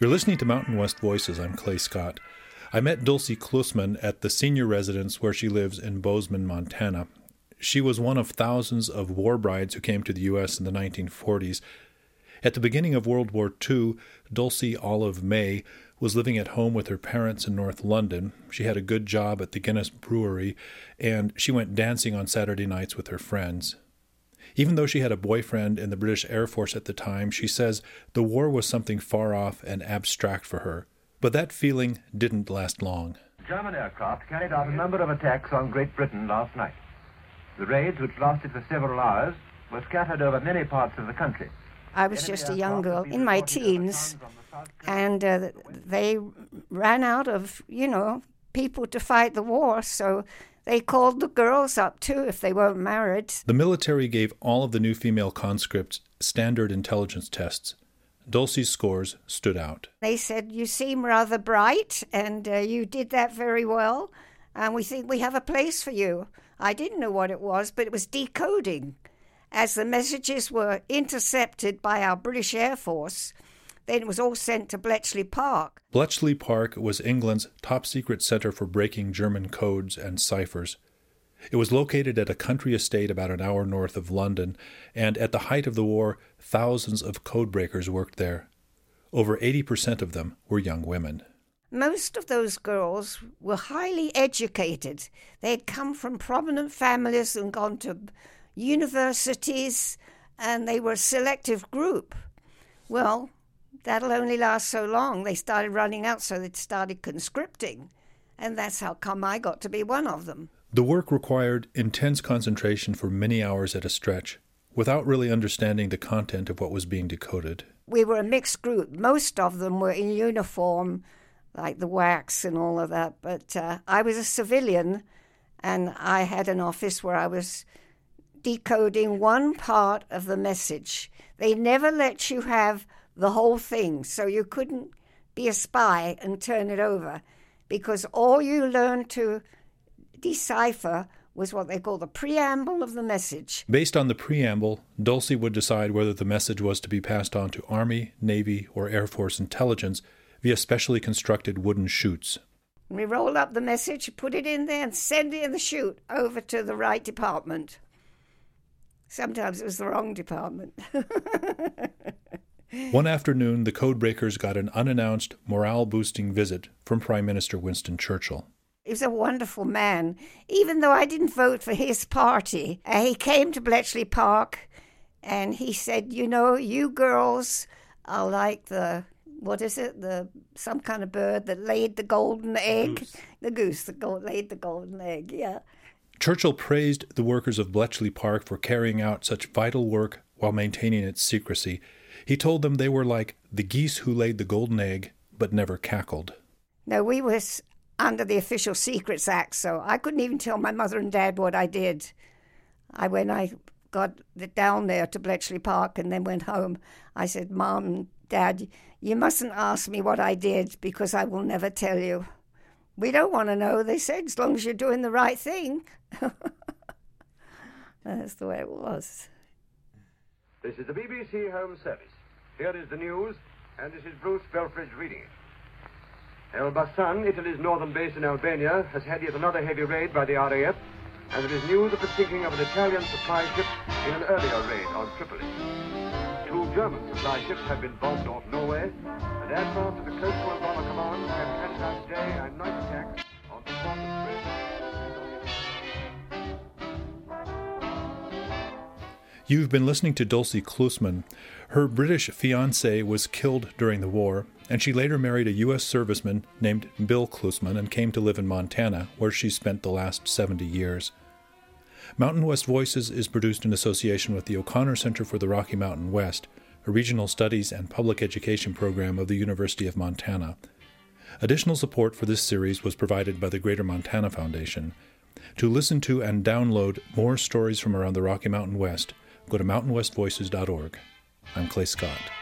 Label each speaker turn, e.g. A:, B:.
A: You're listening to Mountain West Voices. I'm Clay Scott. I met Dulcie Klusmann at the senior residence where she lives in Bozeman, Montana. She was one of thousands of war brides who came to the U.S. in the 1940s. At the beginning of World War II, Dulcie Olive May was living at home with her parents in North London. She had a good job at the Guinness Brewery, and she went dancing on Saturday nights with her friends. Even though she had a boyfriend in the British Air Force at the time, she says the war was something far off and abstract for her. But that feeling didn't last long.
B: German aircraft carried out a number of attacks on Great Britain last night. The raids, which lasted for several hours, were scattered over many parts of the country.
C: I was just a young girl in my teens, and uh, they ran out of, you know, people to fight the war, so they called the girls up too if they weren't married.
A: The military gave all of the new female conscripts standard intelligence tests. Dulcie's scores stood out.
C: They said, You seem rather bright, and uh, you did that very well, and we think we have a place for you. I didn't know what it was, but it was decoding. As the messages were intercepted by our British Air Force, then it was all sent to Bletchley Park.
A: Bletchley Park was England's top secret center for breaking German codes and ciphers. It was located at a country estate about an hour north of London, and at the height of the war, thousands of codebreakers worked there. Over 80% of them were young women.
C: Most of those girls were highly educated. They had come from prominent families and gone to universities, and they were a selective group. Well, that'll only last so long. They started running out, so they started conscripting. And that's how come I got to be one of them.
A: The work required intense concentration for many hours at a stretch, without really understanding the content of what was being decoded.
C: We were a mixed group. Most of them were in uniform, like the wax and all of that. But uh, I was a civilian, and I had an office where I was decoding one part of the message. They never let you have the whole thing. So you couldn't be a spy and turn it over because all you learned to decipher was what they call the preamble of the message.
A: Based on the preamble, Dulcie would decide whether the message was to be passed on to Army, Navy, or Air Force intelligence via specially constructed wooden chutes.
C: We roll up the message, put it in there, and send it in the chute over to the right department. Sometimes it was the wrong department.
A: One afternoon, the codebreakers got an unannounced, morale boosting visit from Prime Minister Winston Churchill.
C: He was a wonderful man. Even though I didn't vote for his party, uh, he came to Bletchley Park and he said, You know, you girls are like the what is it? The some kind of bird that laid the golden egg.
A: Goose.
C: The goose that go, laid the golden egg. Yeah.
A: Churchill praised the workers of Bletchley Park for carrying out such vital work while maintaining its secrecy he told them they were like the geese who laid the golden egg but never cackled.
C: No, we was under the Official Secrets Act, so I couldn't even tell my mother and dad what I did. I when I got down there to Bletchley Park and then went home, I said, "Mom Dad, you mustn't ask me what I did because I will never tell you." We don't want to know, they said, as long as you're doing the right thing. That's the way it was.
B: This is the BBC Home Service. Here is the news, and this is Bruce Belfrage reading it. Elbasan, Italy's northern base in Albania, has had yet another heavy raid by the RAF, and there is news of the sinking of an Italian supply ship in an earlier raid on Tripoli. Two German supply ships have been bombed off Norway, and aircraft of the Coastal Bomber Command have carried out day and night attacks on the port of
A: You've been listening to Dulcie Klusmann. Her British fiance was killed during the war, and she later married a U.S. serviceman named Bill Klusmann and came to live in Montana, where she spent the last 70 years. Mountain West Voices is produced in association with the O'Connor Center for the Rocky Mountain West, a regional studies and public education program of the University of Montana. Additional support for this series was provided by the Greater Montana Foundation. To listen to and download more stories from around the Rocky Mountain West, go to mountainwestvoices.org. I'm Clay Scott.